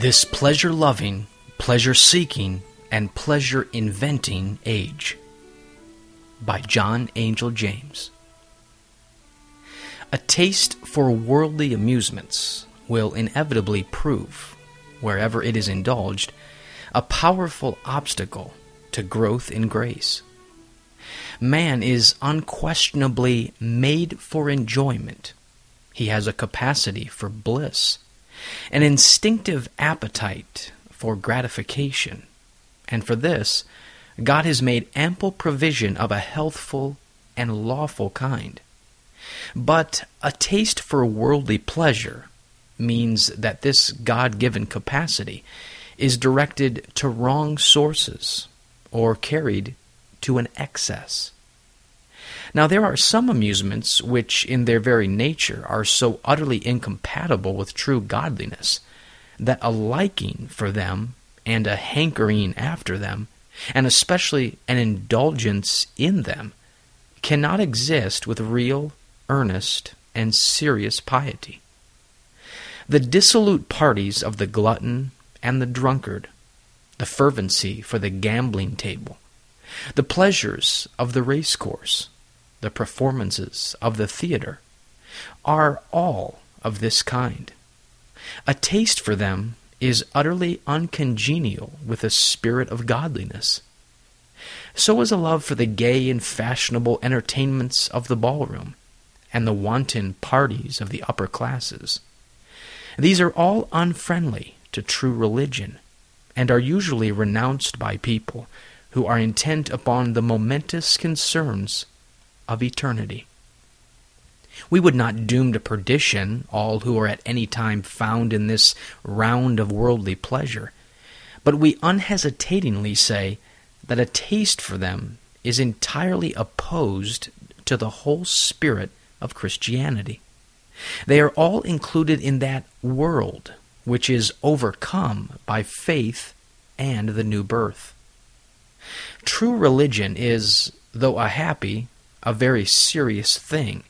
This pleasure loving, pleasure seeking, and pleasure inventing age. By John Angell James. A taste for worldly amusements will inevitably prove, wherever it is indulged, a powerful obstacle to growth in grace. Man is unquestionably made for enjoyment. He has a capacity for bliss, an instinctive appetite for gratification, and for this, God has made ample provision of a healthful and lawful kind. But a taste for worldly pleasure means that this God given capacity is directed to wrong sources or carried to an excess. Now, there are some amusements which, in their very nature, are so utterly incompatible with true godliness that a liking for them and a hankering after them, and especially an indulgence in them, cannot exist with real, earnest, and serious piety. The dissolute parties of the glutton and the drunkard, the fervency for the gambling table, the pleasures of the race course, the performances of the theater, are all of this kind. A taste for them is utterly uncongenial with a spirit of godliness. So is a love for the gay and fashionable entertainments of the ballroom and the wanton parties of the upper classes. These are all unfriendly to true religion and are usually renounced by people who are intent upon the momentous concerns of eternity. We would not doom to perdition all who are at any time found in this round of worldly pleasure, but we unhesitatingly say that a taste for them is entirely opposed to the whole spirit of Christianity. They are all included in that world which is overcome by faith and the new birth. True religion is, though a happy, a very serious thing,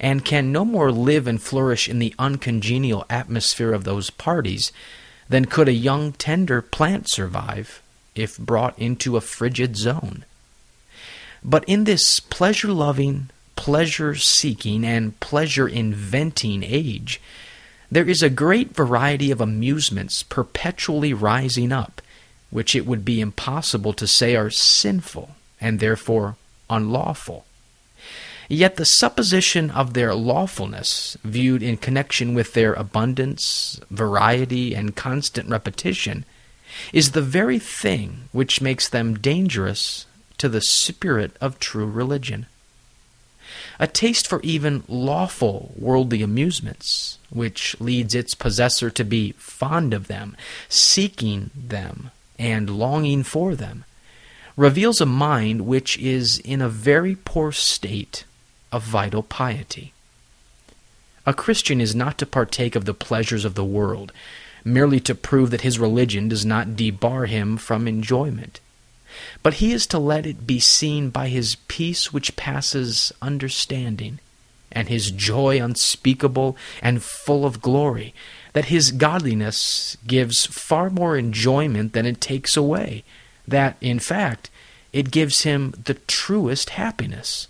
and can no more live and flourish in the uncongenial atmosphere of those parties than could a young tender plant survive if brought into a frigid zone. But in this pleasure loving, pleasure seeking, and pleasure inventing age, there is a great variety of amusements perpetually rising up, which it would be impossible to say are sinful and therefore unlawful. Yet the supposition of their lawfulness, viewed in connection with their abundance, variety, and constant repetition, is the very thing which makes them dangerous to the spirit of true religion. A taste for even lawful worldly amusements, which leads its possessor to be fond of them, seeking them, and longing for them, reveals a mind which is in a very poor state of vital piety. A Christian is not to partake of the pleasures of the world, merely to prove that his religion does not debar him from enjoyment. But he is to let it be seen by his peace which passes understanding, and his joy unspeakable and full of glory, that his godliness gives far more enjoyment than it takes away, that, in fact, it gives him the truest happiness.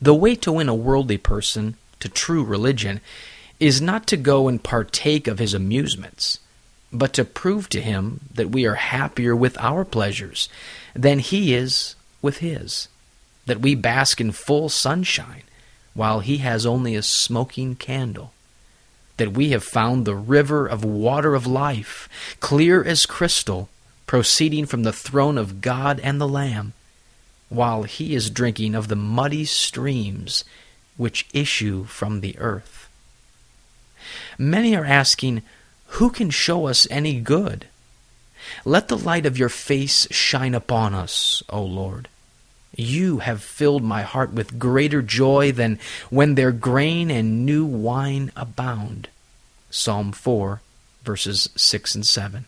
The way to win a worldly person to true religion is not to go and partake of his amusements but to prove to him that we are happier with our pleasures than he is with his, that we bask in full sunshine while he has only a smoking candle, that we have found the river of water of life, clear as crystal, proceeding from the throne of God and the Lamb, while he is drinking of the muddy streams which issue from the earth. Many are asking, who can show us any good? Let the light of your face shine upon us, O Lord. You have filled my heart with greater joy than when their grain and new wine abound. Psalm 4, verses 6 and 7.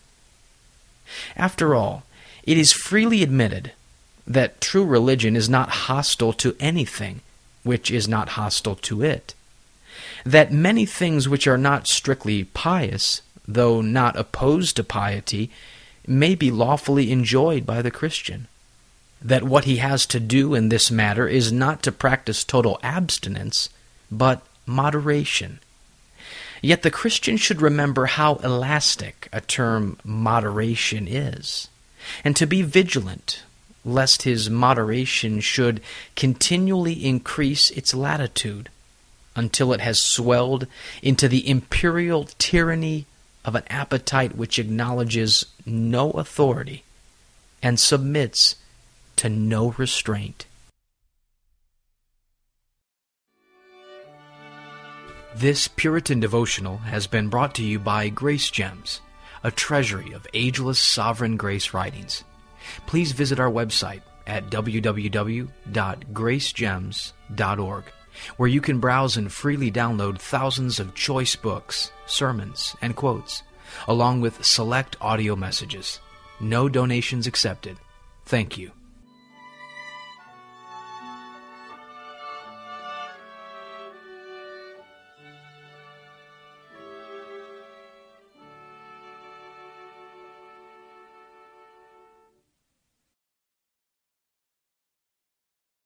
After all, it is freely admitted that true religion is not hostile to anything which is not hostile to it. That many things which are not strictly pious though not opposed to piety, may be lawfully enjoyed by the Christian. That what he has to do in this matter is not to practice total abstinence, but moderation. Yet the Christian should remember how elastic a term moderation is, and to be vigilant lest his moderation should continually increase its latitude until it has swelled into the imperial tyranny of an appetite which acknowledges no authority and submits to no restraint. This Puritan devotional has been brought to you by Grace Gems, a treasury of ageless sovereign grace writings. Please visit our website at www.gracegems.org, where you can browse and freely download thousands of choice books, sermons, and quotes, along with select audio messages. No donations accepted. Thank you.